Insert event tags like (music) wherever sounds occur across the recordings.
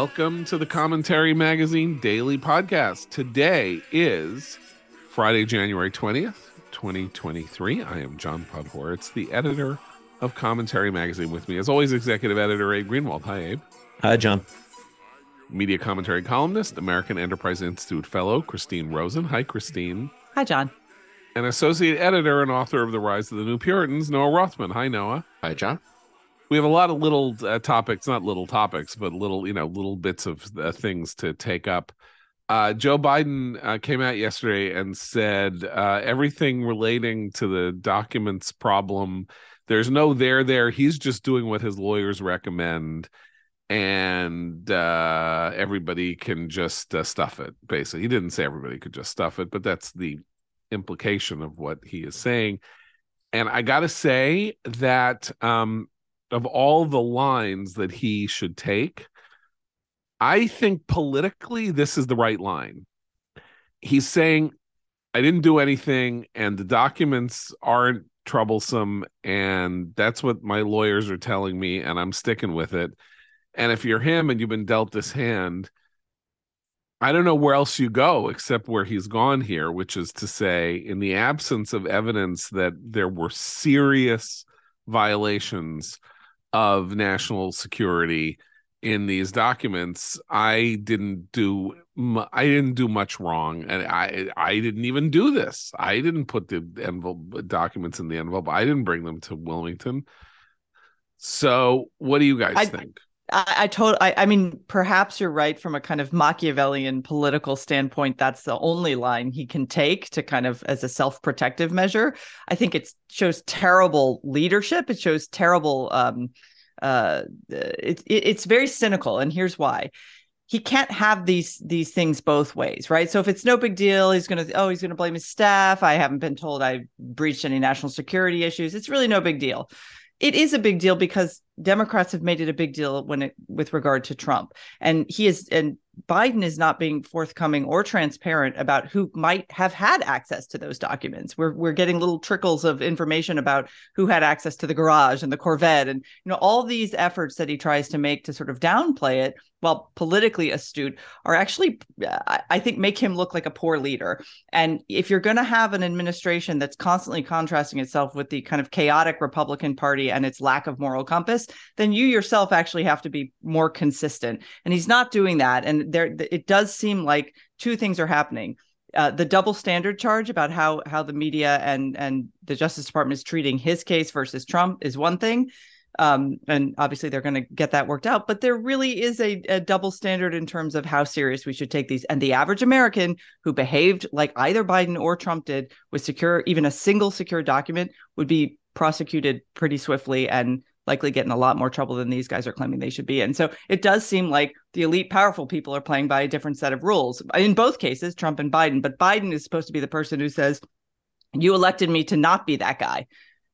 Welcome to the Commentary Magazine Daily Podcast. Today is Friday, January 20th, 2023. I am John Podhoretz, the editor of Commentary Magazine. With me, as always, executive editor Abe Greenwald. Hi, Abe. Hi, John. Media commentary columnist, American Enterprise Institute fellow Christine Rosen. Hi, Christine. Hi, John. And associate editor and author of The Rise of the New Puritans, Noah Rothman. Hi, Noah. Hi, John we have a lot of little uh, topics, not little topics, but little, you know, little bits of uh, things to take up. Uh, Joe Biden uh, came out yesterday and said uh, everything relating to the documents problem, there's no there there. He's just doing what his lawyers recommend, and uh, everybody can just stuff it. Basically, he didn't say everybody could just stuff it, but that's the implication of what he is saying. And I got to say that um, of all the lines that he should take, I think politically this is the right line. He's saying, I didn't do anything, and the documents aren't troublesome, and that's what my lawyers are telling me, and I'm sticking with it. And if you're him and you've been dealt this hand, I don't know where else you go except where he's gone here, which is to say, in the absence of evidence that there were serious violations of national security in these documents i didn't do i didn't do much wrong and i i didn't even do this. I didn't put the envelope documents in the envelope. I didn't bring them to wilmington. So what do you guys I, think I, I told I, I mean perhaps you're right from a kind of Machiavellian political standpoint that's the only line he can take to kind of as a self-protective measure. I think it shows terrible leadership. It shows terrible um uh it, it, it's very cynical and here's why. He can't have these these things both ways right? So if it's no big deal he's to oh he's to blame his staff. I haven't been told i breached any national security issues. It's really no big deal it is a big deal because Democrats have made it a big deal when it with regard to Trump. And he is and Biden is not being forthcoming or transparent about who might have had access to those documents. We're we're getting little trickles of information about who had access to the garage and the Corvette and you know all these efforts that he tries to make to sort of downplay it while politically astute are actually I think make him look like a poor leader. And if you're going to have an administration that's constantly contrasting itself with the kind of chaotic Republican Party and its lack of moral compass, then you yourself actually have to be more consistent. And he's not doing that and there it does seem like two things are happening. Uh, the double standard charge about how how the media and and the Justice Department is treating his case versus Trump is one thing, um, and obviously they're going to get that worked out. But there really is a, a double standard in terms of how serious we should take these. And the average American who behaved like either Biden or Trump did with secure even a single secure document would be prosecuted pretty swiftly and likely get in a lot more trouble than these guys are claiming they should be in. So it does seem like the elite, powerful people are playing by a different set of rules in both cases, Trump and Biden. But Biden is supposed to be the person who says, You elected me to not be that guy.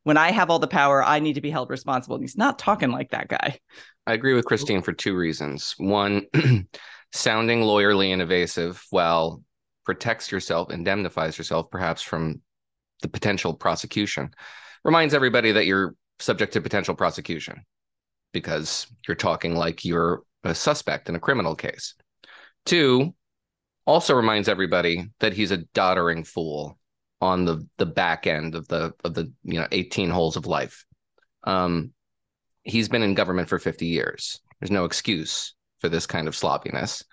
When I have all the power, I need to be held responsible. And he's not talking like that guy. I agree with Christine for two reasons. One, (clears throat) sounding lawyerly and evasive while protects yourself, indemnifies yourself perhaps from the potential prosecution. Reminds everybody that you're subject to potential prosecution because you're talking like you're a suspect in a criminal case. Two, also reminds everybody that he's a doddering fool on the the back end of the of the you know 18 holes of life. Um, he's been in government for 50 years. There's no excuse for this kind of sloppiness.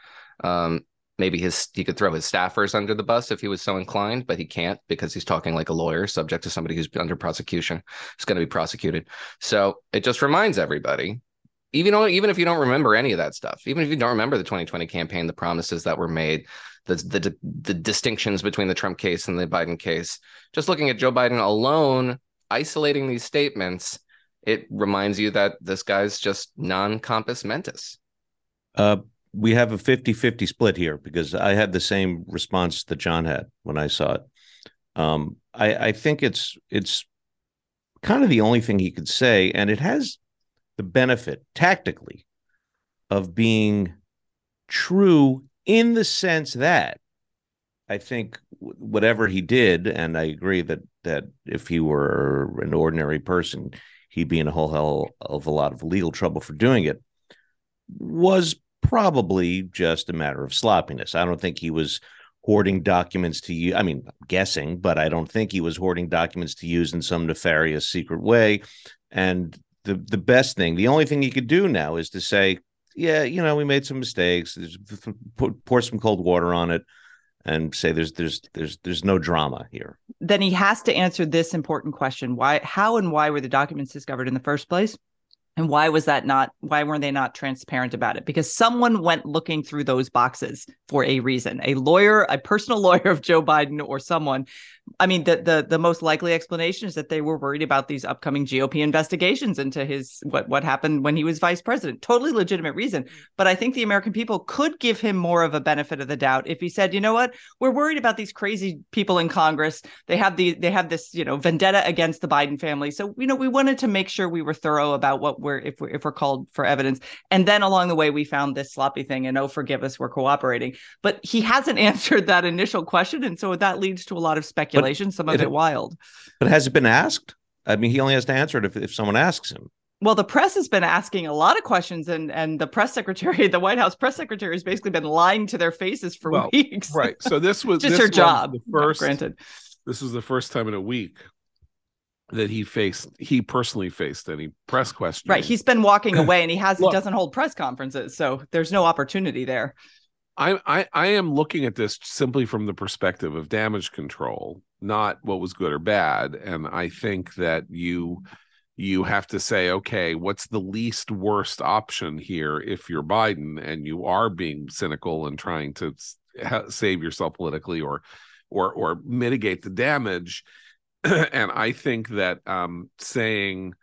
Um, maybe his he could throw his staffers under the bus if he was so inclined, but he can't because he's talking like a lawyer, subject to somebody who's under prosecution, who's going to be prosecuted. So it just reminds everybody, even even if you don't remember any of that stuff, even if you don't remember the 2020 campaign, the promises that were made, the the the distinctions between the Trump case and the Biden case, just looking at Joe Biden alone, isolating these statements, it reminds you that this guy's just non compos mentis. Uh, we have a 50-50 split here because I had the same response that John had when I saw it. Um, I, I think it's it's kind of the only thing he could say, and it has the benefit tactically of being true in the sense that I think whatever he did, and I agree that that if he were an ordinary person, he'd be in a whole hell of a lot of legal trouble for doing it, was probably just a matter of sloppiness. I don't think he was hoarding documents to use. I mean, I'm guessing, but I don't think he was hoarding documents to use in some nefarious secret way. And the the best thing, the only thing he could do now is to say, yeah, you know, we made some mistakes. Pour some cold water on it and say there's there's there's there's no drama here. Then he has to answer this important question: Why, how, and why were the documents discovered in the first place? And why was that not? Why weren't they not transparent about it? Because someone went looking through those boxes for a reason. A lawyer, a personal (laughs) lawyer of Joe Biden, or someone I mean, the the the most likely explanation is that they were worried about these upcoming GOP investigations into his what what happened when he was vice president. Totally legitimate reason, but I think the American people could give him more of a benefit of the doubt if he said, you know what, we're worried about these crazy people in Congress. They have the they have this you know vendetta against the Biden family. So you know we wanted to make sure we were thorough about what we're if we're if we're called for evidence. And then along the way we found this sloppy thing, and oh forgive us, we're cooperating. But he hasn't (laughs) answered that initial question, and so that leads to a lot of speculation speculation, but some of it, it wild. But has it been asked? I mean, he only has to answer it if, if someone asks him. Well, the press has been asking a lot of questions, and and the press secretary, (laughs) the White House press secretary, has basically been lying to their faces for well, weeks. Right. So this (laughs) was just this her job. The first, granted, this was the first time in a week that he faced he personally faced any press questions. Right. He's been walking (clears throat) away, and he has he doesn't hold press conferences, so there's no opportunity there. I, I I am looking at this simply from the perspective of damage control, not what was good or bad. And I think that you you have to say, okay, what's the least worst option here if you're Biden and you are being cynical and trying to save yourself politically or or or mitigate the damage. (clears throat) and I think that um, saying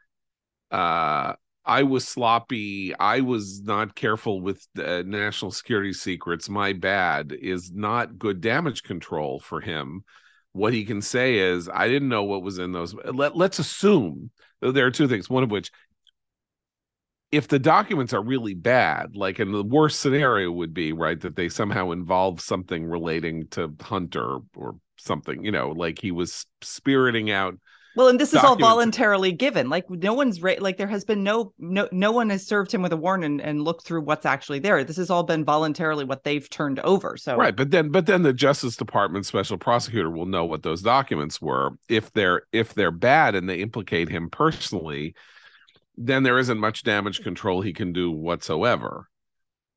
uh I was sloppy. I was not careful with national security secrets. My bad is not good damage control for him. What he can say is, I didn't know what was in those. Let, let's assume there are two things. One of which, if the documents are really bad, like in the worst scenario would be right that they somehow involve something relating to Hunter or something, you know, like he was spiriting out well, and this is all voluntarily given. Like no one's ra- like there has been no no no one has served him with a warrant and, and looked through what's actually there. This has all been voluntarily what they've turned over. So right, but then but then the Justice Department special prosecutor will know what those documents were. If they're if they're bad and they implicate him personally, then there isn't much damage control he can do whatsoever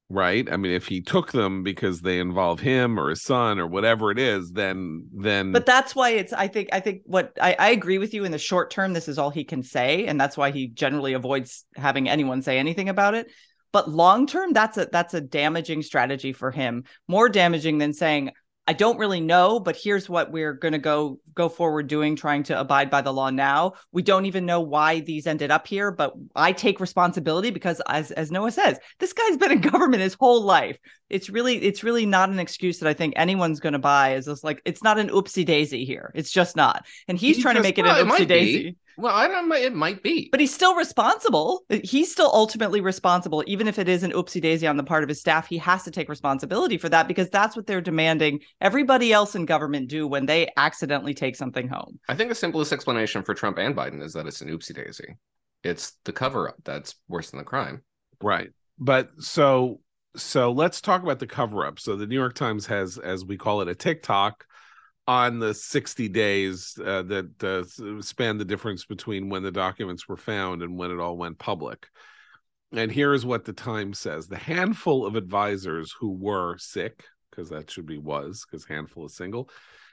right? I mean if he took them because they involve him or his son or whatever it is then then but that's why it's i think i think what I, I agree with you in the short term this is all he can say and that's why he generally avoids having anyone say anything about it. But long term that's a that's a damaging strategy for him more damaging than saying I don't really know, but here's what we're going to go go forward doing trying to abide by the law now. We don't even know why these ended up here, but I take responsibility because as as Noah says, this guy's been in (laughs) government his whole life. It's really it's really not an excuse that I think anyone's going to buy is just like it's not an oopsie daisy here. It's just not. And he's he trying to make it an oopsie daisy. Well, I don't know. It might be, but he's still responsible. He's still ultimately responsible, even if it is an oopsie daisy on the part of his staff. He has to take responsibility for that because that's what they're demanding everybody else in government do when they accidentally take something home. I think the simplest explanation for Trump and Biden is that it's an oopsie daisy. It's the cover up that's worse than the crime. Right. But so so let's talk about the cover up. So the New York Times has, as we call it, a TikTok on the 60 days uh, that uh, span the difference between when the documents were found and when it all went public. And here is what the Times says the handful of advisors who were sick, because that should be was, because handful is single,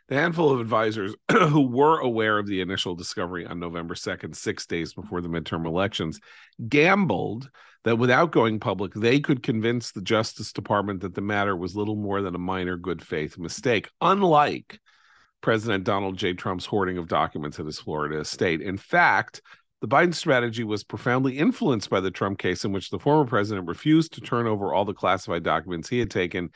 the handful of advisors (clears throat) who were aware of the initial discovery on November 2nd, six days before the midterm elections, gambled that without going public, they could convince the Justice Department that the matter was little more than a minor good faith mistake, unlike President Donald J. Trump's hoarding of documents at his Florida estate. In fact, the Biden strategy was profoundly influenced by the Trump case, in which the former president refused to turn over all the classified documents he had taken,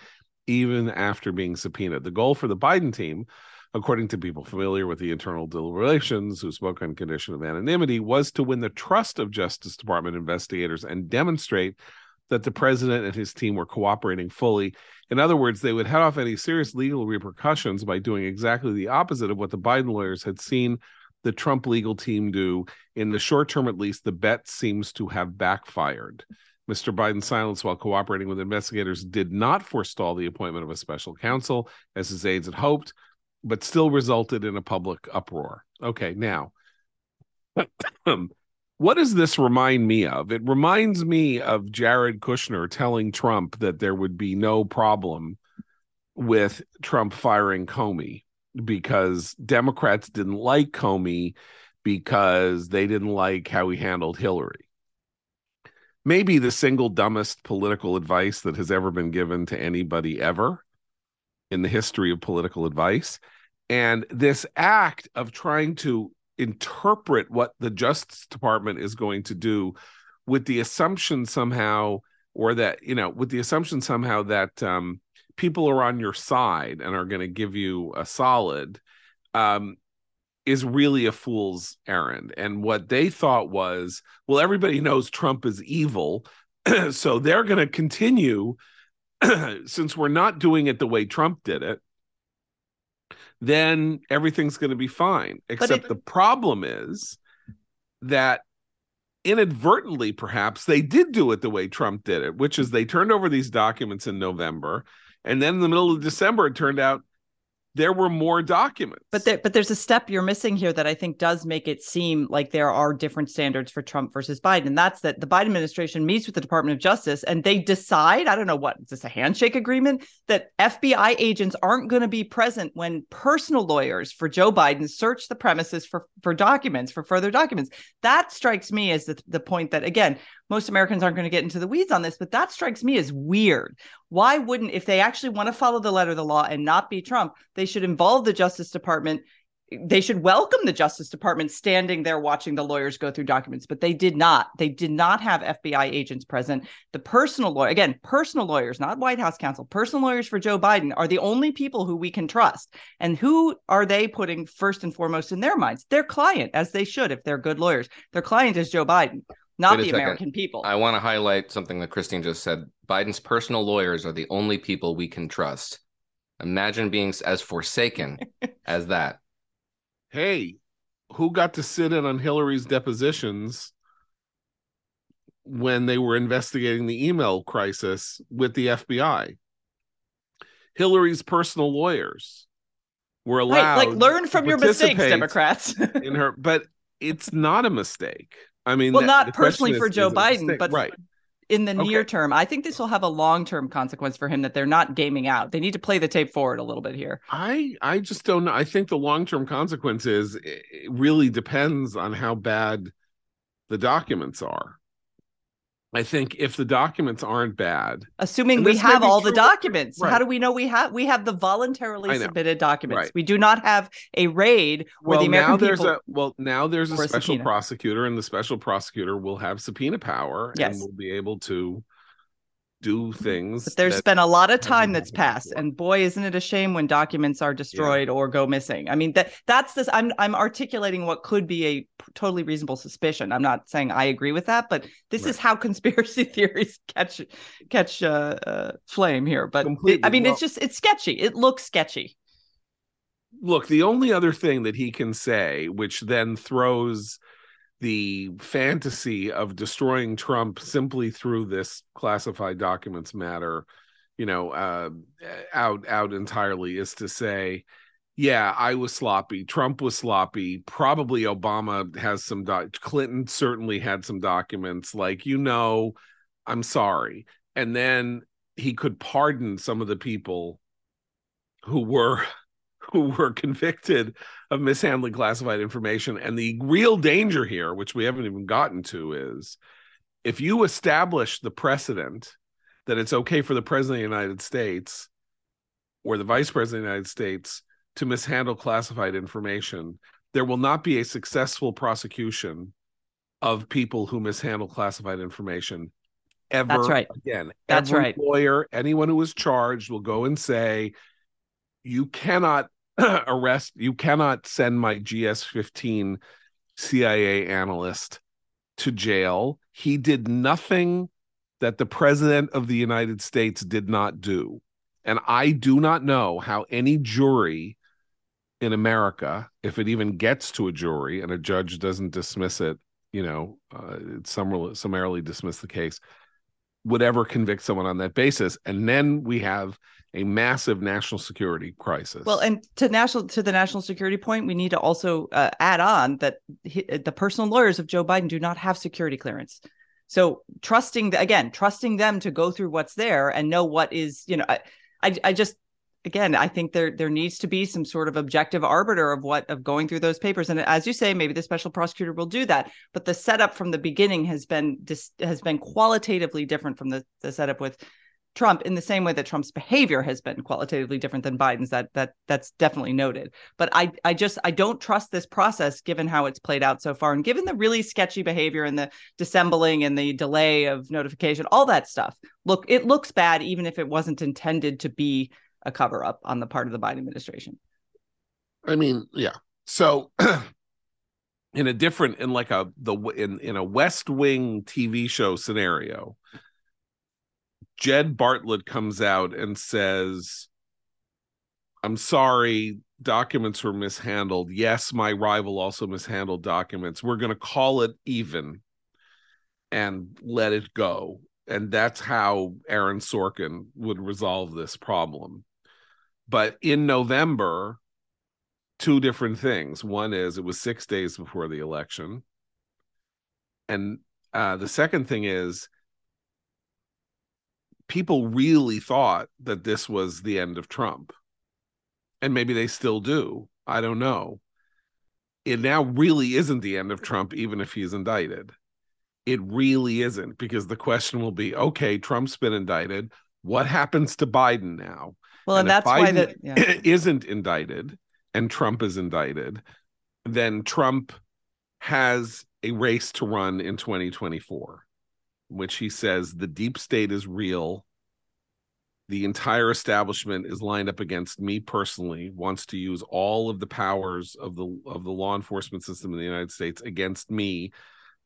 even after being subpoenaed. The goal for the Biden team, according to people familiar with the internal deliberations who spoke on condition of anonymity, was to win the trust of Justice Department investigators and demonstrate that the president and his team were cooperating fully in other words, they would head off any serious legal repercussions by doing exactly the opposite of what the Biden lawyers had seen the Trump legal team do. In the short term, at least, the bet seems to have backfired. Mr. Biden's silence while cooperating with investigators did not forestall the appointment of a special counsel, as his aides had hoped, but still resulted in a public uproar. Okay, now, (clears throat) um, what does this remind me of? It reminds me of Jared Kushner telling Trump that there would be no problem with Trump firing Comey because Democrats didn't like Comey because they didn't like how he handled Hillary. Maybe the single dumbest political advice that has ever been given to anybody ever in the history of political advice. And this act of trying to interpret what the Justice Department is going to do with the assumption somehow, or that, you know, with the assumption somehow that um, people are on your side and are going to give you a solid um, is really a fool's errand. And what they thought was, well, everybody knows Trump is evil. (clears throat) so they're going to continue, (clears throat) since we're not doing it the way Trump did it, then everything's going to be fine. Except it, the problem is that inadvertently, perhaps, they did do it the way Trump did it, which is they turned over these documents in November. And then in the middle of December, it turned out there were more documents. But there, but there's a step you're missing here that I think does make it seem like there are different standards for Trump versus Biden. And that's that the Biden administration meets with the Department of Justice and they decide, I don't know what, is this a handshake agreement? That FBI agents aren't going to be present when personal lawyers for Joe Biden search the premises for, for documents, for further documents. That strikes me as the, the point that, again, most Americans aren't going to get into the weeds on this, but that strikes me as weird. Why wouldn't, if they actually want to follow the letter of the law and not be Trump, they should involve the Justice Department. They should welcome the Justice Department standing there watching the lawyers go through documents, but they did not. They did not have FBI agents present. The personal lawyer, again, personal lawyers, not White House counsel, personal lawyers for Joe Biden are the only people who we can trust. And who are they putting first and foremost in their minds? Their client, as they should if they're good lawyers. Their client is Joe Biden not the American people. I want to highlight something that Christine just said. Biden's personal lawyers are the only people we can trust. Imagine being as forsaken (laughs) as that. Hey, who got to sit in on Hillary's depositions when they were investigating the email crisis with the FBI? Hillary's personal lawyers were allowed right, like learn from your mistakes, Democrats. (laughs) in her, but it's not a mistake. I mean, well, that, not personally for is, Joe is Biden, but right. in the near okay. term, I think this will have a long term consequence for him that they're not gaming out. They need to play the tape forward a little bit here. I I just don't know. I think the long term consequence is it really depends on how bad the documents are. I think if the documents aren't bad, assuming we have all true, the documents, right. how do we know we have we have the voluntarily submitted documents? Right. We do not have a raid where well, the American now there's people. A, well, now there's a special a prosecutor, and the special prosecutor will have subpoena power, yes. and will be able to do things. But there's been a lot of time that's passed, before. and boy, isn't it a shame when documents are destroyed yeah. or go missing? I mean, that that's this. I'm I'm articulating what could be a totally reasonable suspicion. I'm not saying I agree with that, but this right. is how (laughs) conspiracy theories catch catch uh, uh, flame here. But it, I mean, well, it's just it's sketchy. It looks sketchy. Look, the only other thing that he can say, which then throws the fantasy of destroying Trump simply through this classified documents matter, you know, uh, out out entirely is to say, yeah, I was sloppy. Trump was sloppy. Probably Obama has some. doc. Clinton certainly had some documents. Like you know, I'm sorry, and then he could pardon some of the people who were who were convicted of mishandling classified information. And the real danger here, which we haven't even gotten to, is if you establish the precedent that it's okay for the president of the United States or the vice president of the United States to mishandle classified information, there will not be a successful prosecution of people who mishandle classified information ever That's right. again. That's Every right. Lawyer, anyone who is charged will go and say, you cannot (clears throat) arrest you cannot send my gs15 cia analyst to jail he did nothing that the president of the united states did not do and i do not know how any jury in america if it even gets to a jury and a judge doesn't dismiss it you know uh, summarily, summarily dismiss the case would ever convict someone on that basis. And then we have a massive national security crisis. Well, and to national to the national security point, we need to also uh, add on that he, the personal lawyers of Joe Biden do not have security clearance. So trusting again, trusting them to go through what's there and know what is, you know, I, I, I just again, I think there there needs to be some sort of objective arbiter of what of going through those papers. And as you say, maybe the special prosecutor will do that. But the setup from the beginning has been dis, has been qualitatively different from the, the setup with Trump in the same way that Trump's behavior has been qualitatively different than Biden's. That that that's definitely noted. But I I just I don't trust this process given how it's played out so far and given the really sketchy behavior and the dissembling and the delay of notification, all that stuff. Look, it looks bad even if it wasn't intended to be a cover up on the part of the Biden administration. I mean, yeah. So (clears throat) in a different in like a the in in a West Wing TV show scenario, Jed Bartlet comes out and says, I'm sorry, documents were mishandled. Yes, my rival also mishandled documents. We're going to call it even and let it go. And that's how Aaron Sorkin would resolve this problem. But in November, two different things. One is it was six days before the election. And uh, the second thing is people really thought that this was the end of Trump. And maybe they still do. I don't know. It now really isn't the end of Trump, even if he's indicted. It really isn't, because the question will be okay, Trump's been indicted. What happens to Biden now? Well, and, and that's Biden why that yeah. (clears throat) isn't indicted and Trump is indicted, then Trump has a race to run in 2024 which he says the deep state is real. The entire establishment is lined up against me personally, wants to use all of the powers of the of the law enforcement system in the United States against me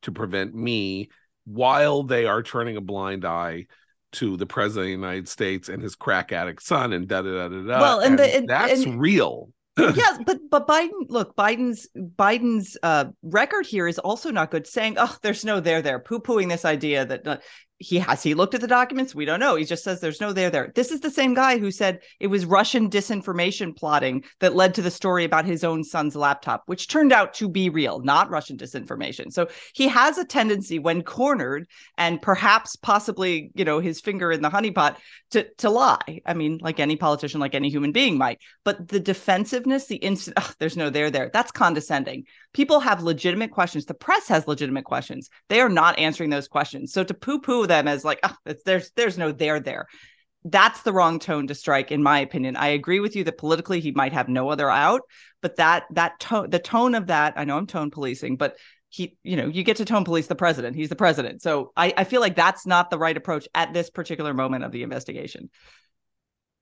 to prevent me while they are turning a blind eye to the president of the United States and his crack addict son and da da da da da. Well, and, and, the, and that's and, real yes, but but Biden, look, Biden's Biden's uh, record here is also not good. Saying, "Oh, there's no there there," poo pooing this idea that uh, he has he looked at the documents we don't know he just says there's no there there. This is the same guy who said it was russian disinformation plotting that led to the story about his own son's laptop which turned out to be real not russian disinformation. So he has a tendency when cornered and perhaps possibly you know his finger in the honeypot to to lie. I mean like any politician like any human being might but the defensiveness the instant oh, there's no there there. That's condescending. People have legitimate questions. The press has legitimate questions. They are not answering those questions. So to poo poo them as like oh, there's there's no there there. That's the wrong tone to strike in my opinion. I agree with you that politically he might have no other out but that that tone the tone of that i know i'm tone policing but he you know you get to tone police the president. He's the president. So i i feel like that's not the right approach at this particular moment of the investigation.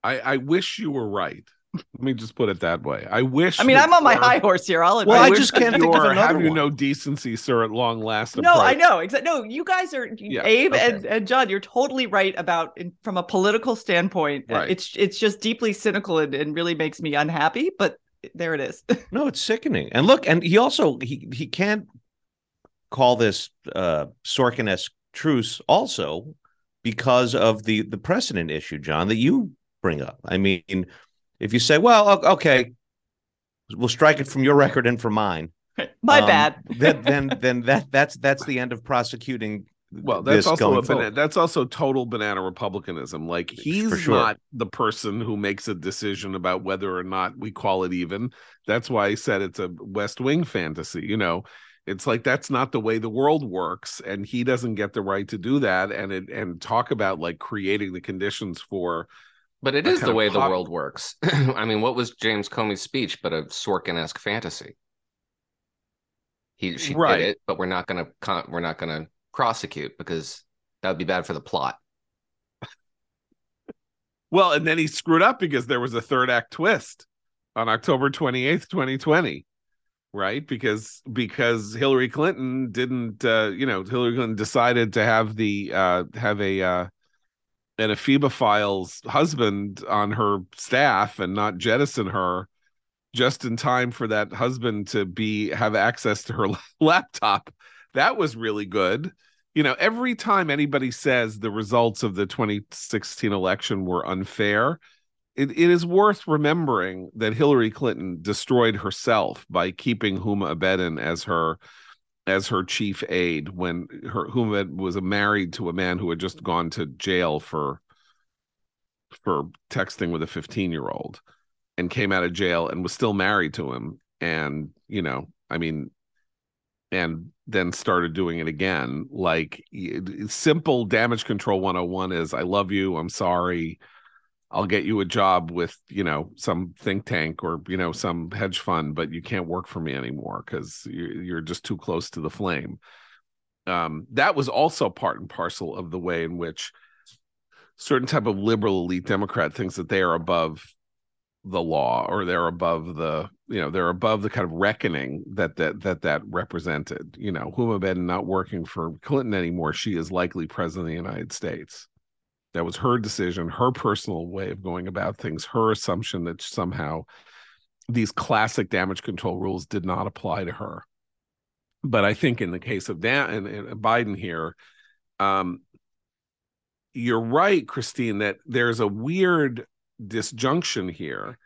I i wish you were right let me just put it that way. I wish. I mean, I'm on my high horse here. I'll admit. Well, I, I just can't think of another Have one. you no decency, sir? At long last. No, I know. Exactly. No, you guys are yeah, Abe okay. and, and John. You're totally right about in, from a political standpoint. Right. It's it's just deeply cynical and, and really makes me unhappy. But there it is. (laughs) no, it's sickening. And look, and he also he he can't call this uh Sorkin-esque truce also because of the the precedent issue, John, that you bring up. I mean if you say, well, okay, we'll strike it from your record and from mine. My um, bad. (laughs) then, then, then that that's that's the end of prosecuting. Well, that's also a that's also total banana republicanism. Like he's sure. not the person who makes a decision about whether or not we call it even. That's why I said it's a West Wing fantasy. You know, it's like that's not the way the world works, and he doesn't get the right to do that. And it and talk about like creating the conditions for but it is the way pop- the world works. (clears throat) I mean, what was James Comey's speech but a Sorkin-esque fantasy? He she right. did it, but we're not gonna con- we're not gonna prosecute because that would be bad for the plot. (laughs) well, and then he screwed up because there was a third act twist on October 28th, 2020 right because because hillary clinton didn't uh you know hillary clinton decided to have the uh have a uh and Ephebophile's husband on her staff and not jettison her just in time for that husband to be have access to her (laughs) laptop. That was really good. you know, every time anybody says the results of the 2016 election were unfair, it, it is worth remembering that Hillary Clinton destroyed herself by keeping Huma Abedin as her as her chief aide when her Huma was married to a man who had just gone to jail for for texting with a 15 year old and came out of jail and was still married to him and you know i mean and then started doing it again. Like simple damage control 101 is i love you i'm sorry i'll get you a job with you know some think tank or you know some hedge fund but you can't work for me anymore because you're just too close to the flame. Um, that was also part and parcel of the way in which certain type of liberal elite democrat thinks that they are above the law or they're above the you know they're above the kind of reckoning that that that that represented you know Huma Abedin not working for Clinton anymore. She is likely president of the United States that was her decision her personal way of going about things her assumption that somehow these classic damage control rules did not apply to her but I think in the case of Dan and, and Biden here um you're right Christine that there's a weird disjunction here,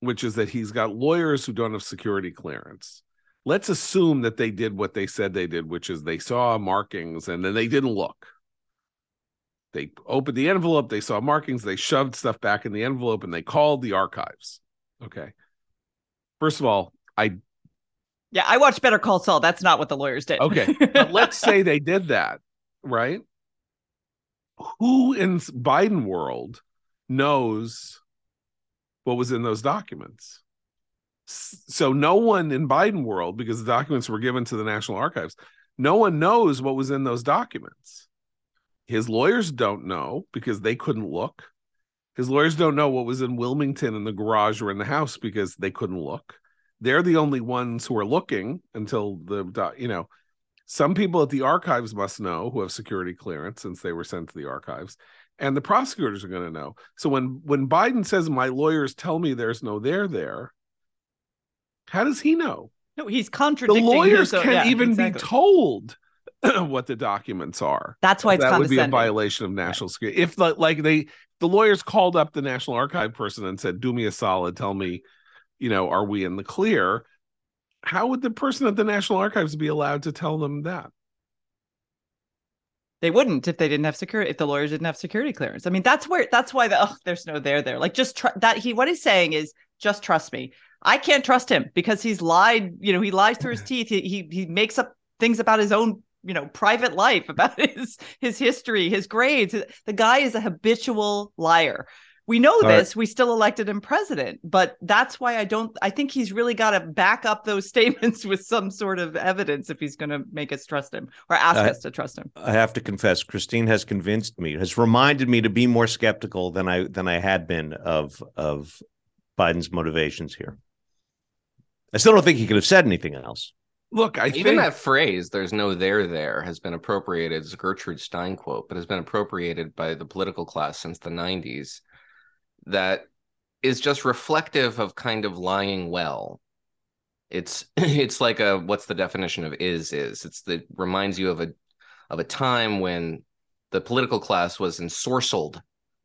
which is that he's got lawyers who don't have security clearance. Let's assume that they did what they said they did, which is they saw markings and then they didn't look. They opened the envelope, they saw markings, they shoved stuff back in the envelope, and they called the archives. Okay. First of all, I yeah, I watched Better Call Saul. That's not what the lawyers did. Okay. but let's say they did that, right? Who in Biden world knows what was in those documents. So no one in Biden world, because the documents were given to the National Archives, no one knows what was in those documents. His lawyers don't know because they couldn't look. His lawyers don't know what was in Wilmington in the garage or in the house because they couldn't look. They're the only ones who are looking until the you know some people at the archives must know who have security clearance since they were sent to the archives and the prosecutors are going to know. So when when Biden says my lawyers tell me there's no there there, how does he know? No, he's contradicting. The lawyers can't yeah, even exactly. be told (clears throat) what the documents are. That's why it's that would be a violation of national right. security. If the, like they the lawyers called up the National Archive person and said, "Do me a solid, tell me, you know, are we in the clear?" How would the person at the National Archives be allowed to tell them that? They wouldn't if they didn't have security, if the lawyers didn't have security clearance. I mean, that's where that's why the oh, there's no there there. Like just tr- that he what he's saying is just trust me. I can't trust him because he's lied, you know, he lies through his (laughs) teeth. He he he makes up things about his own you know private life about (laughs) his his history his grades the guy is a habitual liar we know All this. Right. We still elected him president, but that's why I don't. I think he's really got to back up those (laughs) statements with some sort of evidence if he's going to make us trust him or ask I, us to trust him. I have to confess, Christine has convinced me, has reminded me to be more skeptical than I than I had been of of Biden's motivations here. I still don't think he could have said anything else. Look, I even think... that phrase "there's no there there" has been appropriated. It's a Gertrude Stein quote, but has been appropriated by the political class since the '90s that is just reflective of kind of lying well it's (laughs) it's like a what's the definition of is is it's the reminds you of a of a time when the political class was ensorcelled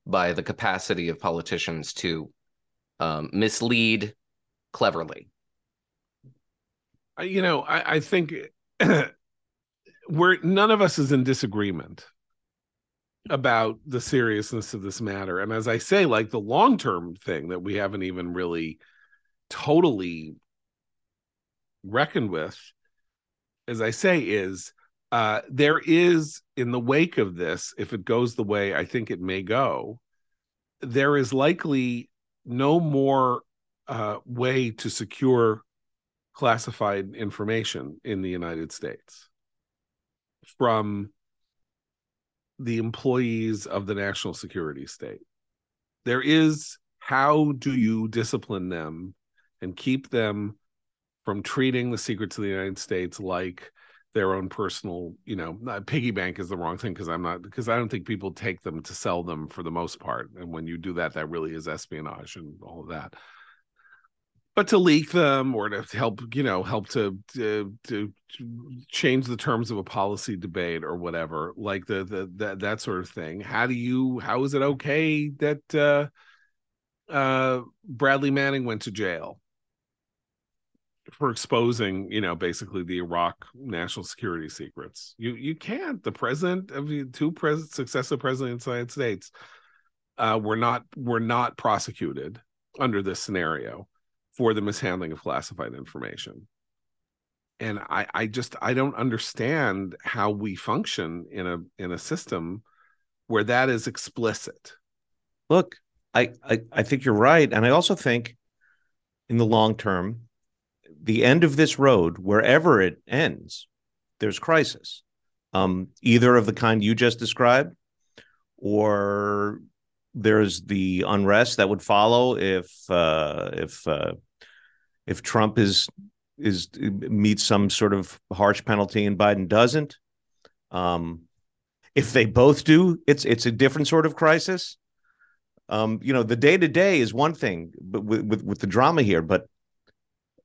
by the capacity of politicians to um, mislead cleverly you know i, I think (clears throat) we're none of us is in disagreement about the seriousness of this matter. And as I say, like the long term thing that we haven't even really totally reckoned with, as I say, is uh, there is in the wake of this, if it goes the way I think it may go, there is likely no more uh, way to secure classified information in the United States from the employees of the national security state. There is how do you discipline them and keep them from treating the secrets of the United States like their own personal, you know, piggy bank is the wrong thing because I'm not because I don't think people take them to sell them for the most part. And when you do that, that really is espionage and all of that. But to leak them or to help you know help to, to to change the terms of a policy debate or whatever like the the that, that sort of thing. How do you how is it okay that uh uh bradley manning went to jail for exposing you know basically the iraq national security secrets? You you can't. The president of the two pres- successive presidents of the united states uh were not were not prosecuted under this scenario for the mishandling of classified information. And i i just i don't understand how we function in a in a system where that is explicit. Look I, I i think you're right. And i also think in the long term the end of this road wherever it ends there's crisis. Um either of the kind you just described or there's the unrest that would follow if uh if uh if Trump is is meets some sort of harsh penalty and Biden doesn't. Um, if they both do, it's it's a different sort of crisis. Um, you know, the day to day is one thing, but with, with with the drama here. But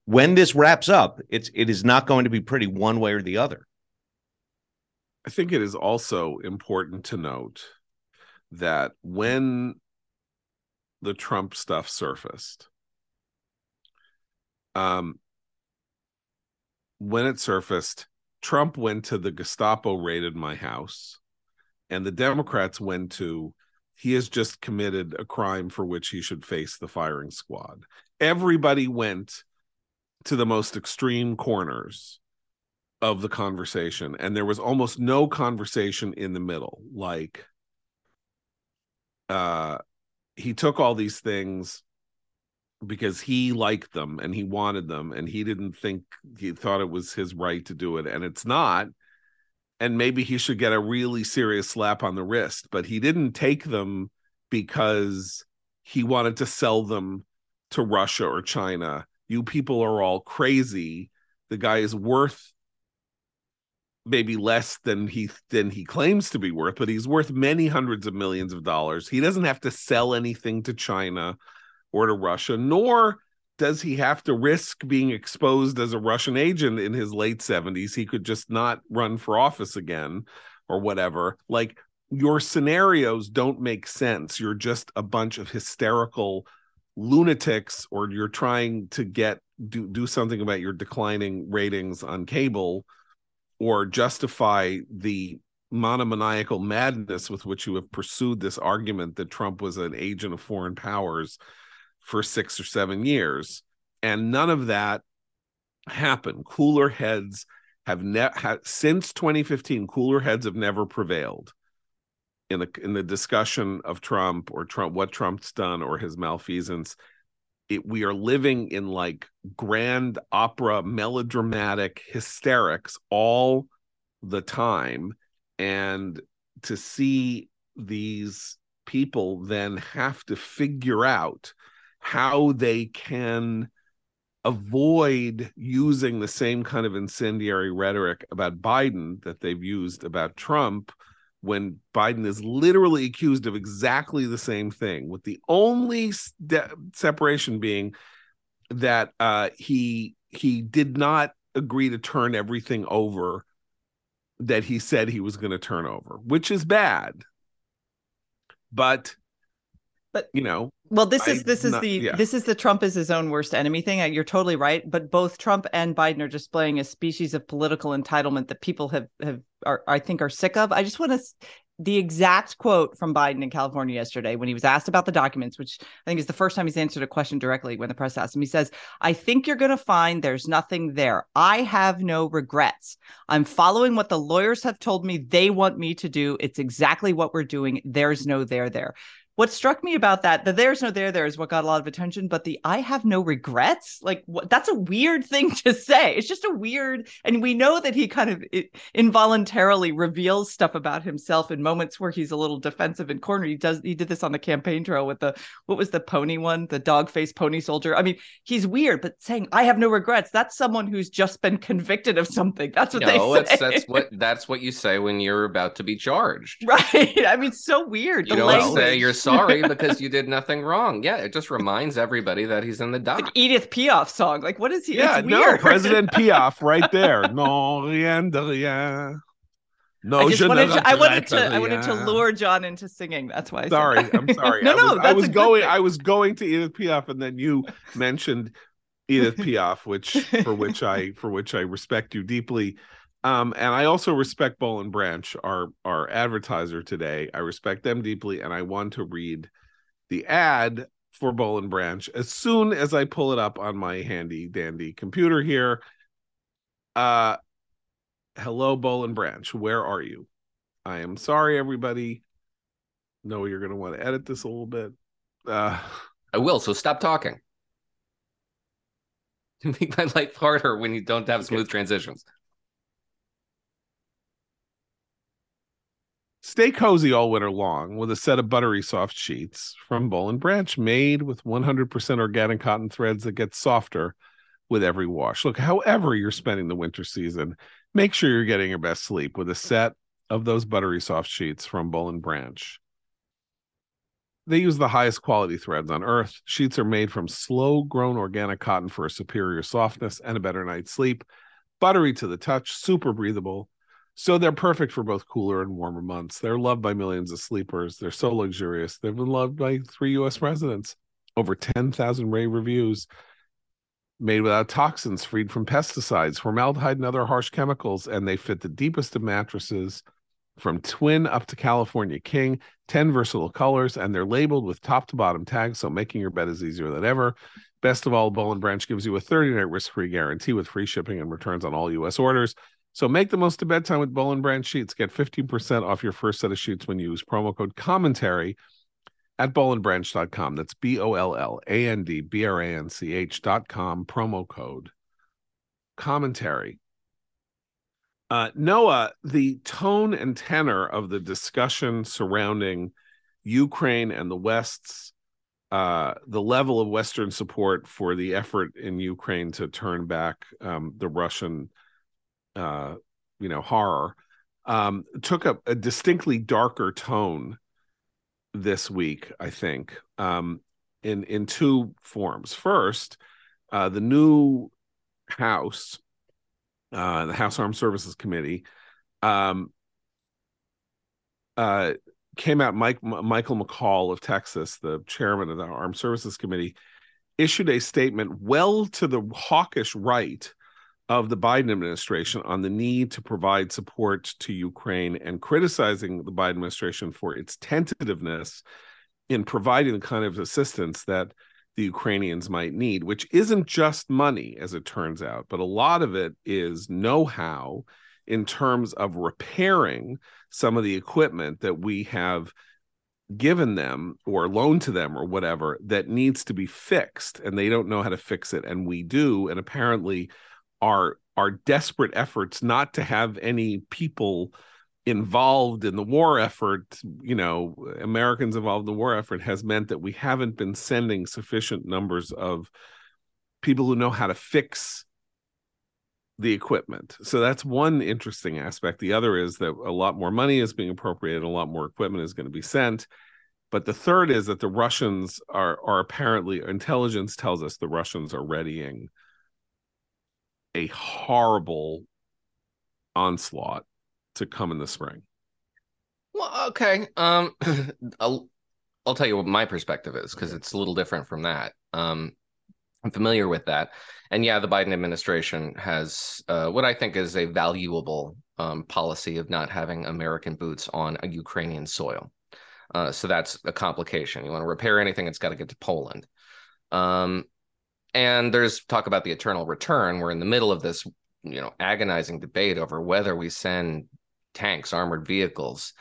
when this wraps up, it's it is not going to be pretty one way or the other. I think it is also important to note that when the Trump stuff surfaced, um, when it surfaced, Trump went to the Gestapo raided my house, and the Democrats went to he has just committed a crime for which he should face the firing squad. Everybody went to the most extreme corners of the conversation, and there was almost no conversation in the middle. Like, uh, he took all these things because he liked them and he wanted them and he didn't think he thought it was his right to do it and it's not. And maybe he should get a really serious slap on the wrist but he didn't take them because he wanted to sell them to Russia or China. You people are all crazy. The guy is worth maybe less than he than he claims to be worth but he's worth many hundreds of millions of dollars. He doesn't have to sell anything to China or to Russia, nor does he have to risk being exposed as a Russian agent in his late 70s. He could just not run for office again or whatever. Like your scenarios don't make sense. You're just a bunch of hysterical lunatics or you're trying to get do do something about your declining ratings on cable or justify the monomaniacal madness with which you have pursued this argument that Trump was an agent of foreign powers for six or seven years. And none of that happened. Cooler heads have never since 2015, cooler heads have never prevailed in the in the discussion of Trump or Trump what Trump's done or his malfeasance. It, we are living in like grand opera melodramatic hysterics all the time and to see these people then have to figure out how they can avoid using the same kind of incendiary rhetoric about Biden that they've used about Trump when Biden is literally accused of exactly the same thing, with the only de- separation being that uh, he he did not agree to turn everything over that he said he was going to turn over, which is bad. But but you know well this is this is not, the yeah. this is the trump is his own worst enemy thing uh, you're totally right but both trump and biden are displaying a species of political entitlement that people have have are i think are sick of i just want to the exact quote from Biden in California yesterday when he was asked about the documents, which I think is the first time he's answered a question directly when the press asked him. He says, I think you're going to find there's nothing there. I have no regrets. I'm following what the lawyers have told me they want me to do. It's exactly what we're doing. There's no there there what struck me about that the there's no there there is what got a lot of attention but the i have no regrets like what, that's a weird (laughs) thing to say. It's just a weird and we know that he kind of involuntarily reveals stuff about himself in moments where he's a little defensive and cornered. He does he did this on the campaign trail with the what was the pony one? The dog face pony soldier. I mean he's weird but saying i have no regrets that's someone who's just been convicted of something. That's what no, (laughs) they say. that's what that's what you say when you're about to be charged. Right. (laughs) I mean so weird you the don't language. say you're sorry (laughs) because you did nothing wrong. Yeah, it just reminds everybody that he's in the dock. Like Edith Piaf song. Like, what is he? Yeah, it's no, weird. President (laughs) Piaf right there. No, rien de rien. No, I just wanted to, I wanted to I wanted to lure John into singing. That's why. I said Sorry, that. I'm sorry. (laughs) no, I was, no, I that's was going. thing. I was going to Edith Piaf, and then you mentioned Edith Piaf, which for which I for which I respect you deeply. Um, and I also respect Boll and Branch, our our advertiser today. I respect them deeply, and I want to read the ad for Boll and Branch as soon as I pull it up on my handy dandy computer here. Uh, hello, Boll and Branch. Where are you? I am sorry, everybody. No, you're going to want to edit this a little bit. Uh, I will. So stop talking. (laughs) You make my life harder when you don't have smooth transitions. Stay cozy all winter long with a set of buttery soft sheets from Boll and Branch made with 100% organic cotton threads that get softer with every wash. Look, however you're spending the winter season, make sure you're getting your best sleep with a set of those buttery soft sheets from Boll and Branch. They use the highest quality threads on earth. Sheets are made from slow grown organic cotton for a superior softness and a better night's sleep. Buttery to the touch, super breathable. So they're perfect for both cooler and warmer months. They're loved by millions of sleepers. They're so luxurious. They've been loved by three US residents. Over 10,000 rave reviews. Made without toxins, freed from pesticides, formaldehyde, and other harsh chemicals. And they fit the deepest of mattresses from twin up to California King, 10 versatile colors, and they're labeled with top to bottom tags, so making your bed is easier than ever. Best of all, Boll and Branch gives you a 30 night risk free guarantee with free shipping and returns on all U.S. orders. So make the most of bedtime with Boll and Branch sheets. Get 15% off your first set of sheets when you use promo code commentary at bollandbranch.com. That's B O L L A N D B R A N C H.com, promo code commentary. Uh, Noah, the tone and tenor of the discussion surrounding Ukraine and the West's uh, the level of Western support for the effort in Ukraine to turn back um, the Russian, uh, you know, horror um, took a, a distinctly darker tone this week. I think um, in in two forms. First, uh, the new House uh, the House Armed Services Committee, um, uh, came out. Mike M- Michael McCaul of Texas, the chairman of the Armed Services Committee, issued a statement well to the hawkish right of the Biden administration on the need to provide support to Ukraine and criticizing the Biden administration for its tentativeness in providing the kind of assistance that the Ukrainians might need, which isn't just money, as it turns out, but a lot of it is know how in terms of repairing some of the equipment that we have given them or loaned to them or whatever that needs to be fixed and they don't know how to fix it and we do and apparently our our desperate efforts not to have any people involved in the war effort, you know, Americans involved in the war effort has meant that we haven't been sending sufficient numbers of people who know how to fix the equipment. So that's one interesting aspect. The other is that a lot more money is being appropriated, a lot more equipment is going to be sent. But the third is that the Russians are are apparently intelligence tells us the Russians are readying a horrible onslaught to come in the spring. Well, okay. Um, (clears throat) I'll I'll tell you what my perspective is because it's a little different from that. Um, I'm familiar with that, and yeah, the Biden administration has uh, what I think is a valuable um, policy of not having American boots on a Ukrainian soil. Uh, so that's a complication. You want to repair anything, it's got to get to Poland. Um, and there's talk about the eternal return. We're in the middle of this, you know, agonizing debate over whether we send tanks, armored vehicles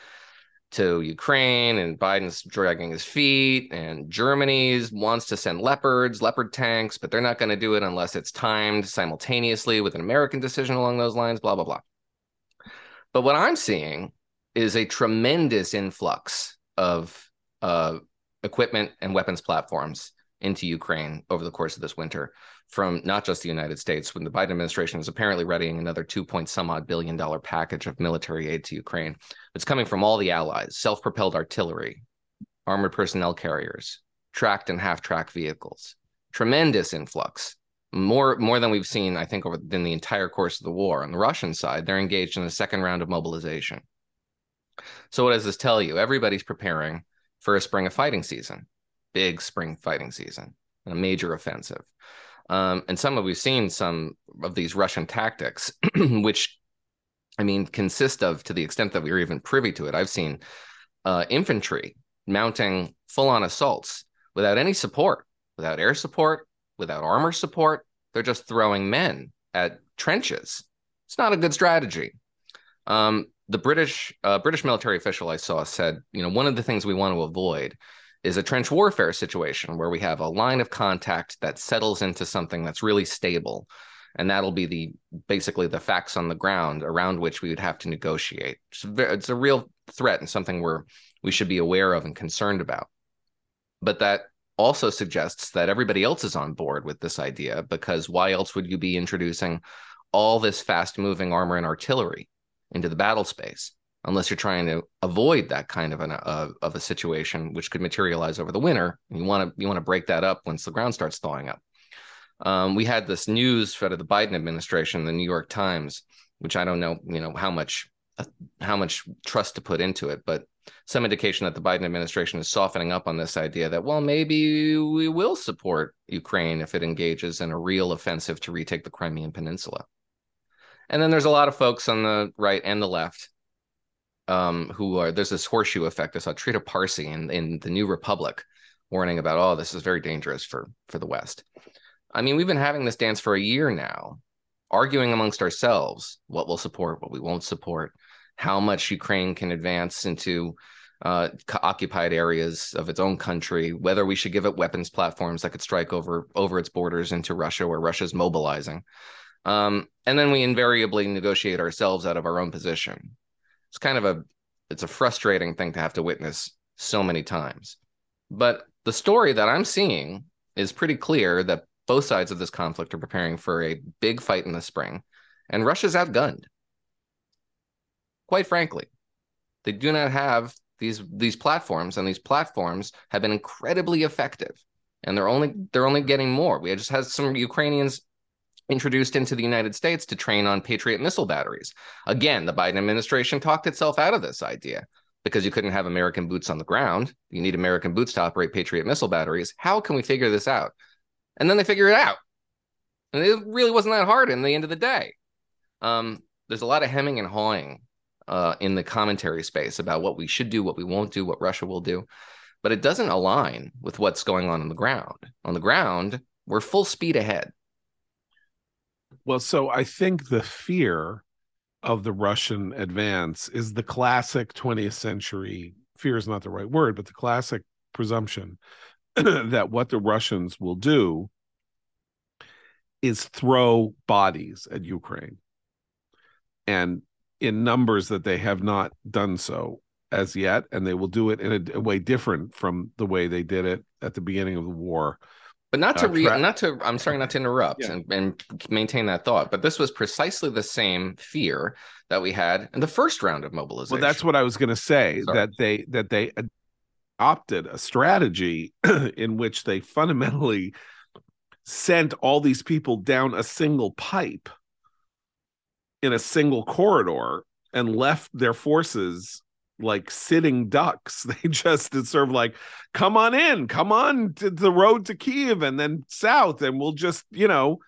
to Ukraine, and Biden's dragging his feet, and Germany's wants to send leopards, leopard tanks, but they're not going to do it unless it's timed simultaneously with an American decision along those lines, blah, blah, blah. But what I'm seeing is a tremendous influx of uh, equipment and weapons platforms into Ukraine over the course of this winter from not just the United States, when the Biden administration is apparently readying another two point some odd billion dollar package of military aid to Ukraine. It's coming from all the allies, self propelled artillery, armored personnel carriers, tracked and half track vehicles, tremendous influx. More, more than we've seen, I think, over in the entire course of the war. On the Russian side, they're engaged in a second round of mobilization. So, what does this tell you? Everybody's preparing for a spring of fighting season, big spring fighting season, a major offensive. Um, and some of we've seen some of these Russian tactics, (clears throat) which I mean consist of to the extent that we are even privy to it. I've seen uh, infantry mounting full-on assaults without any support, without air support, without armor support. They're just throwing men at trenches. It's not a good strategy. Um, the British uh, British military official I saw said, you know, one of the things we want to avoid is a trench warfare situation where we have a line of contact that settles into something that's really stable, and that'll be the basically the facts on the ground around which we would have to negotiate. It's a, it's a real threat and something we're we should be aware of and concerned about. But that also suggests that everybody else is on board with this idea because why else would you be introducing all this fast moving armor and artillery into the battle space unless you're trying to avoid that kind of an of a situation which could materialize over the winter and you want to you want to break that up once the ground starts thawing up um, we had this news out of the biden administration the new york times which i don't know you know how much uh, how much trust to put into it but some indication that the Biden administration is softening up on this idea that, well, maybe we will support Ukraine if it engages in a real offensive to retake the Crimean Peninsula. And then there's a lot of folks on the right and the left um, who are there's this horseshoe effect. I saw Trita Parsi in, in the New Republic warning about, oh, this is very dangerous for for the West. I mean, we've been having this dance for a year now, arguing amongst ourselves what we'll support, what we won't support how much Ukraine can advance into uh, occupied areas of its own country, whether we should give it weapons platforms that could strike over over its borders into Russia, where Russia's mobilizing, um, and then we invariably negotiate ourselves out of our own position. It's kind of a it's a frustrating thing to have to witness so many times. But the story that I'm seeing is pretty clear that both sides of this conflict are preparing for a big fight in the spring, and Russia's outgunned quite frankly. They do not have these these platforms, and these platforms have been incredibly effective. And they're only they're only getting more. We just had some Ukrainians introduced into the United States to train on Patriot missile batteries. Again, the Biden administration talked itself out of this idea because you couldn't have American boots on the ground. You need American boots to operate Patriot missile batteries. How can we figure this out? And then they figure it out. And it really wasn't that hard in the end of the day. Um, there's a lot of hemming and hawing uh, in the commentary space about what we should do, what we won't do, what Russia will do. But it doesn't align with what's going on on the ground. On the ground, we're full speed ahead. Well, so I think the fear of the Russian advance is the classic 20th century fear is not the right word, but the classic presumption (clears throat) that what the Russians will do is throw bodies at Ukraine. And in numbers that they have not done so as yet, and they will do it in a, a way different from the way they did it at the beginning of the war. But not to uh, re- not to I'm sorry not to interrupt yeah. and, and maintain that thought, but this was precisely the same fear that we had in the first round of mobilization. Well, that's what I was going to say sorry. that they that they adopted a strategy (clears throat) in which they fundamentally sent all these people down a single pipe in a single corridor and left their forces like sitting ducks. (laughs) They just it's sort of like, come on in, come on to the road to Kiev and then south, and we'll just, you know,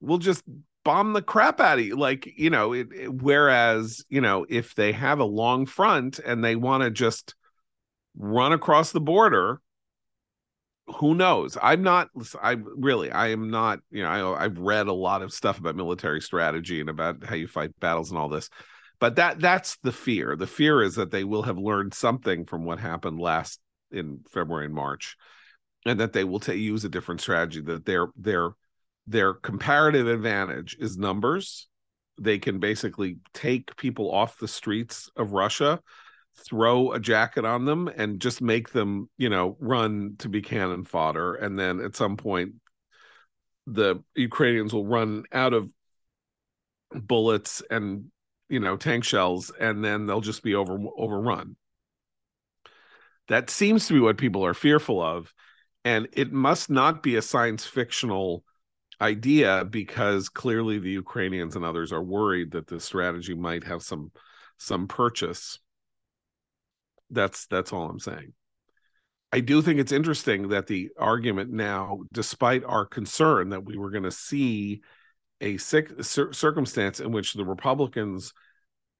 we'll just bomb the crap out of you. Like, you know, it, it, whereas, you know, if they have a long front and they want to just run across the border, who knows i'm not i really i am not you know I, i've read a lot of stuff about military strategy and about how you fight battles and all this but that that's the fear the fear is that they will have learned something from what happened last in february and march and that they will t- use a different strategy that their their their comparative advantage is numbers they can basically take people off the streets of russia throw a jacket on them and just make them, you know, run to be cannon fodder. And then at some point, the Ukrainians will run out of bullets and you know tank shells, and then they'll just be over overrun. That seems to be what people are fearful of. And it must not be a science fictional idea because clearly the Ukrainians and others are worried that this strategy might have some some purchase. That's that's all I'm saying. I do think it's interesting that the argument now, despite our concern that we were going to see a cir- circumstance in which the Republicans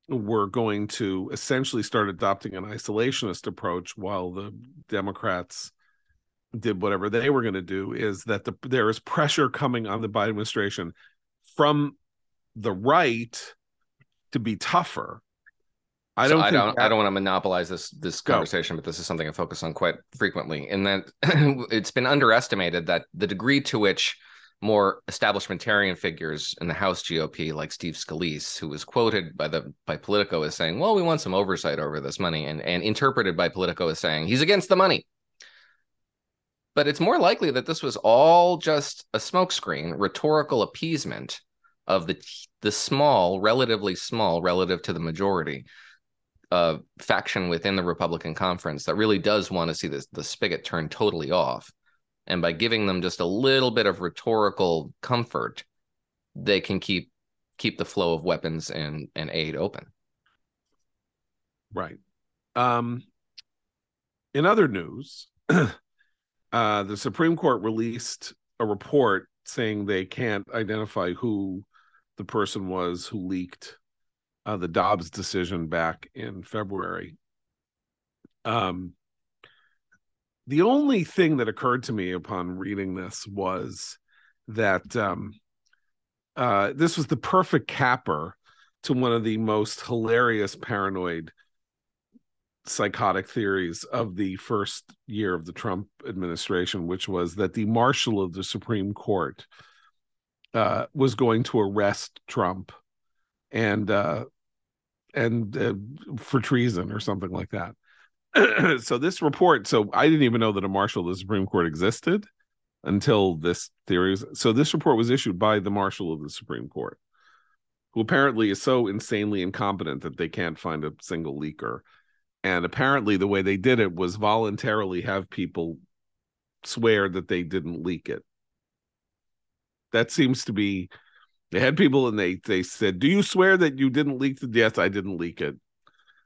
were going to essentially start adopting an isolationist approach while the Democrats did whatever they were going to do is that the, there is pressure coming on the Biden administration from the right to be tougher. I don't. So I don't. That... I don't want to monopolize this this conversation, but this is something I focus on quite frequently. And then (clears throat) it's been underestimated that the degree to which more establishmentarian figures in the House GOP, like Steve Scalise, who was quoted by the by Politico as saying, "Well, we want some oversight over this money," and and interpreted by Politico as saying he's against the money. But it's more likely that this was all just a smokescreen, rhetorical appeasement of the the small, relatively small, relative to the majority, uh, faction within the Republican conference that really does want to see this the spigot turned totally off and by giving them just a little bit of rhetorical comfort they can keep keep the flow of weapons and and aid open right um in other news (clears throat) uh the supreme court released a report saying they can't identify who the person was who leaked uh, the Dobbs decision back in February. Um, the only thing that occurred to me upon reading this was that um, uh, this was the perfect capper to one of the most hilarious paranoid psychotic theories of the first year of the Trump administration, which was that the marshal of the Supreme Court uh, was going to arrest Trump and uh, and uh, for treason or something like that. (clears throat) so this report, so I didn't even know that a marshal of the Supreme Court existed until this theory. Was, so this report was issued by the marshal of the Supreme Court, who apparently is so insanely incompetent that they can't find a single leaker. And apparently, the way they did it was voluntarily have people swear that they didn't leak it. That seems to be. They had people and they they said, "Do you swear that you didn't leak the?" Yes, I didn't leak it.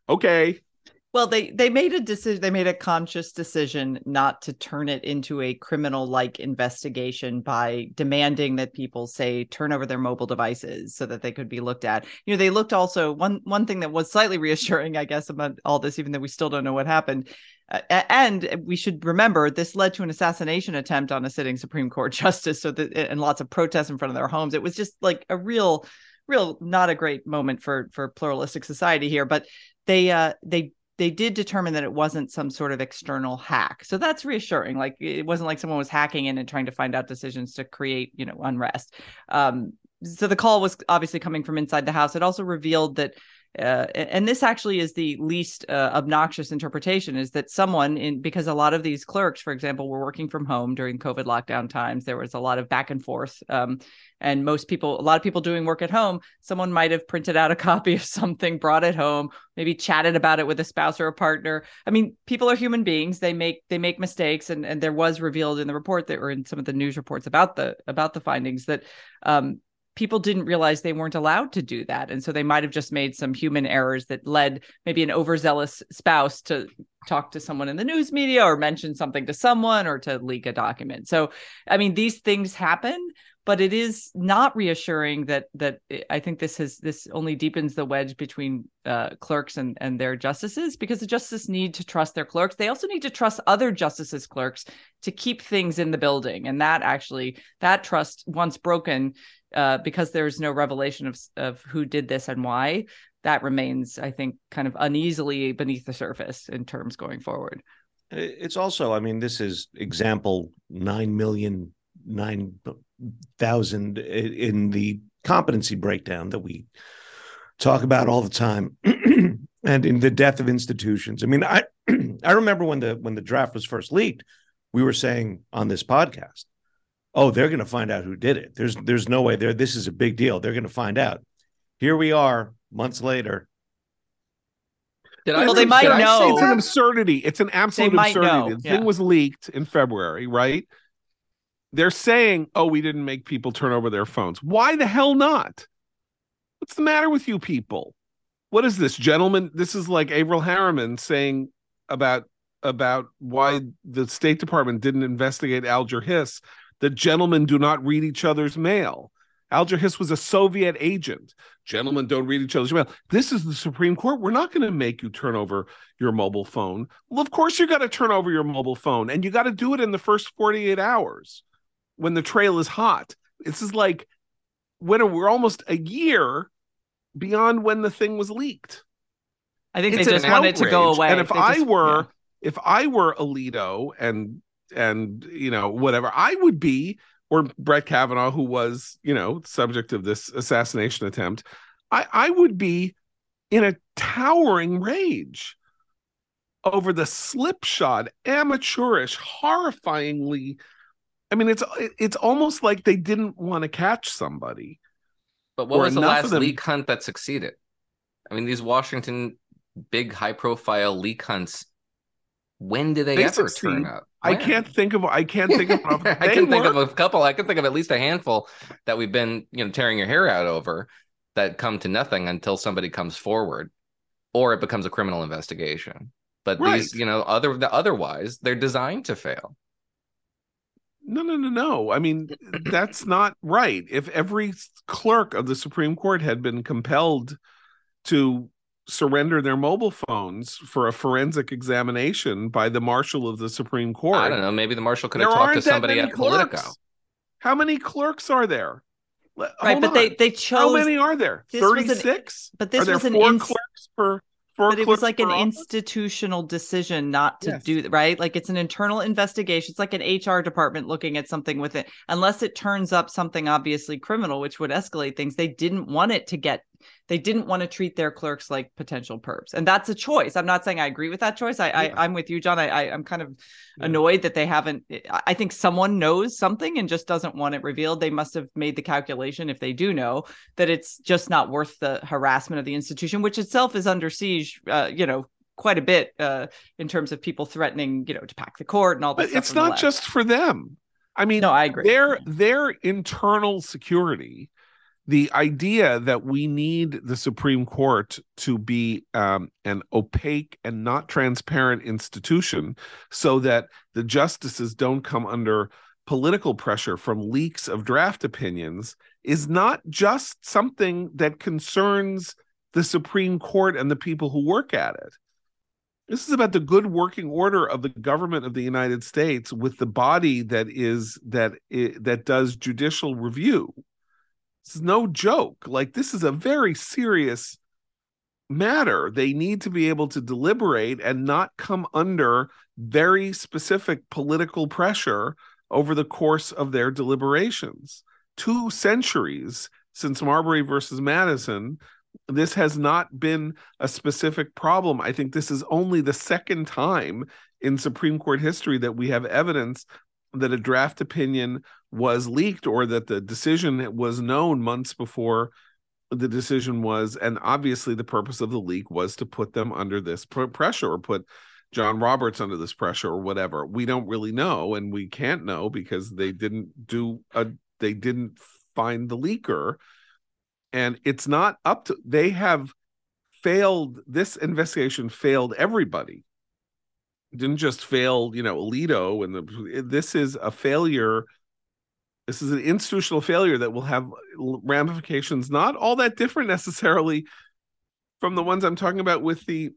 Okay, well, they they made a decision. They made a conscious decision not to turn it into a criminal like investigation by demanding that people say turn over their mobile devices so that they could be looked at. You know, they looked also one one thing that was slightly (laughs) reassuring, I guess, about all this, even though we still don't know what happened. Uh, and we should remember this led to an assassination attempt on a sitting Supreme Court (laughs) justice. So that and lots of protests in front of their homes. It was just like a real, real not a great moment for for pluralistic society here. But they uh they they did determine that it wasn't some sort of external hack. So that's reassuring. Like it wasn't like someone was hacking in and trying to find out decisions to create, you know, unrest. Um, so the call was obviously coming from inside the house. It also revealed that uh, and this actually is the least uh, obnoxious interpretation is that someone in because a lot of these clerks for example were working from home during covid lockdown times there was a lot of back and forth um, and most people a lot of people doing work at home someone might have printed out a (laughs) copy of something brought it home maybe chatted about it with a spouse or a partner. I mean people are human beings they make they make mistakes and and there was revealed in the report that or in some of the news reports about the about the findings that um, people didn't realize they weren't allowed to do that. And so they might have just made some human errors that led maybe an overzealous spouse to talk to someone in the news media or mention something to someone or to leak a document. So i mean these things happen but it is not reassuring that that i think this has this only deepens the wedge between uh, clerks and and their justices because the justices need to trust their clerks. They also need to trust other justices clerks to keep things in the building. And that actually that trust once broken uh, because there's no revelation of of who did this and why, that remains, I think, kind of uneasily beneath the surface in terms going forward. It's also, I mean, this is example nine million nine thousand in the competency breakdown that we talk about all the time, (clears throat) and in the death of institutions. I mean, I (clears throat) I remember when the when the draft was first leaked, we were saying on this podcast oh, they're going to find out who did it. There's there's no way there. This is a big deal. They're going to find out. Here we are, months later. Did I? They might did I know. It's an absurdity. It's an absolute might absurdity. know, The yeah. thing was leaked in February, right? They're saying, "Oh, we didn't make people turn over their phones." Why the hell not? What's the matter with you people? What is this, gentlemen? This is like Averell Harriman saying about about why the State Department didn't investigate Alger Hiss. The gentlemen do not read each other's mail. Alger Hiss was a Soviet agent. Gentlemen don't read each other's mail. This is the Supreme Court. We're not going to make you turn over your mobile phone. Well, of course, you got to turn over your mobile phone, and you got to do it in the first 48 hours when the trail is hot. This is like when we're almost a year beyond when the thing was leaked. I think It's they just it to go outrage. away. And if They I were, yeah. if I were Alito and and you know whatever, I would be, or Brett Kavanaugh, who was you know subject of this assassination attempt, I I would be in a towering rage over the slipshod, amateurish, horrifyingly. I mean, it's it's almost like they didn't want to catch somebody. But what was the last them- leak hunt that succeeded? I mean, these Washington big high profile leak hunts, when do they, They ever succeed. turn up? I can't think of I can't think of (laughs) I can think of a couple. I can think of at least a handful that we've been, you know, tearing your hair out over that come to nothing until somebody comes forward or it becomes a criminal investigation. But these, you know, other otherwise they're designed to fail. No, no, no, no. I mean, that's not right. If every clerk of the Supreme Court had been compelled to surrender their mobile phones for a forensic examination by the marshal of the Supreme Court, I don't know. Maybe the marshal could there have talked to somebody at Politico. clerks. How many clerks are there? Right, hold but they on. they how chose. How many are there? this was an- Thirty-six. but this are there was an four ins- clerks per. Four but it was like an office? institutional decision not to Yes. do right like it's an internal investigation it's like an hr department looking at something with it unless it turns up something obviously criminal which would escalate things they didn't want it to get they didn't want to treat their clerks like potential perps and that's a choice i'm not saying i agree with that choice i, Yeah. I i'm with you john I, I i'm kind of Yeah. annoyed that they haven't I- think someone knows something and just doesn't want it revealed they must have made the calculation if they do know that it's just not worth the harassment of the institution which itself is under siege uh, you know quite a bit uh, in terms of people threatening you know to pack the court and all this But stuff it's not just for them. I mean, no i agree their their internal security the idea that we need the supreme court to be um, an opaque and not transparent institution so that the justices don't come under political pressure from leaks of draft opinions is not just something that concerns the supreme court and the people who work at it this is about the good working order of the government of the United States with the body that is that that does judicial review. Is no joke. Like this is a very serious matter. They need to be able to deliberate and not come under very specific political pressure over the course of their deliberations. Two centuries since Marbury versus Madison, this has not been a specific problem. I think this is only the second time in Supreme Court history that we have evidence that a draft opinion was leaked or that the decision was known months before the decision was. And obviously, the purpose of the leak was to put them under this pr- pressure or put John Roberts under this pressure or whatever. We don't really know, and we can't know because they didn't do a they didn't find the leaker and it's not up to they have failed this investigation failed everybody didn't just fail you know alito and the this is a failure this is an institutional failure that will have ramifications not all that different necessarily from the ones i'm talking about with the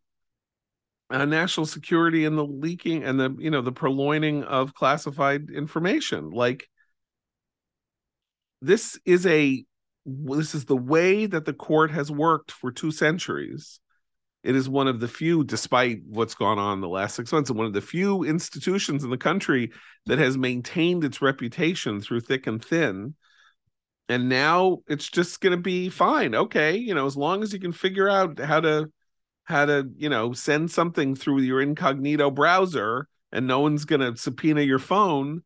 uh, national security and the leaking and the you know the purloining of classified information like this is a this is the way that the court has worked for two centuries. It is one of the few, despite what's gone on in the last six months, and one of the few institutions in the country that has maintained its reputation through thick and thin. And now it's just going to be fine. Okay, you know, as long as you can figure out how to how to, you know, send something through your incognito browser and no one's going to subpoena your phone,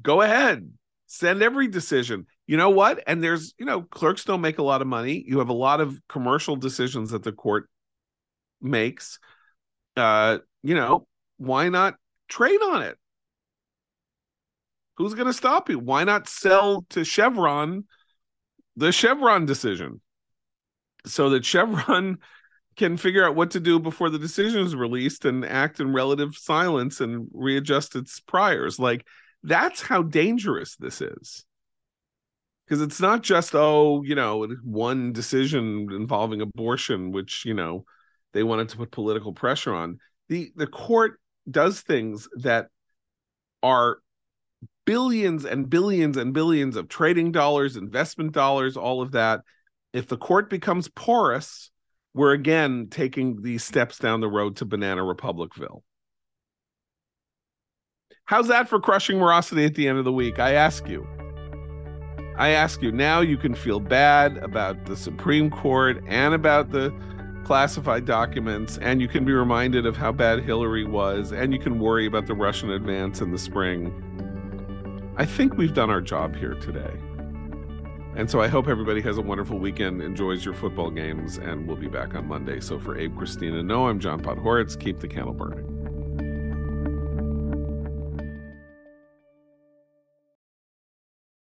go ahead. Send every decision you know what and there's you know clerks don't make a lot of money you have a lot of commercial decisions that the court makes, uh, you know, why not trade on it? Who's going to stop you? Why not sell to Chevron the Chevron decision so that Chevron (laughs) can figure out what to do before the decision is released and act in relative silence and readjust its priors. Like that's how dangerous this is. Because it's not just, oh, you know, one decision involving abortion, which, you know, they wanted to put political pressure on. The the court does things that are billions and billions and billions of trading dollars, investment dollars, all of that. If the court becomes porous, we're again taking these steps down the road to Banana Republicville. How's that for crushing morosity at the end of the week? I ask you. I ask you. Now you can feel bad about the Supreme Court and about the classified documents, and you can be reminded of how bad Hillary was, and you can worry about the Russian advance in the spring. I think we've done our job here today. And so I hope everybody has a wonderful weekend, enjoys your football games, and we'll be back on Monday. So for Abe, Christine, Noah, I'm John Podhoretz. Keep the candle burning.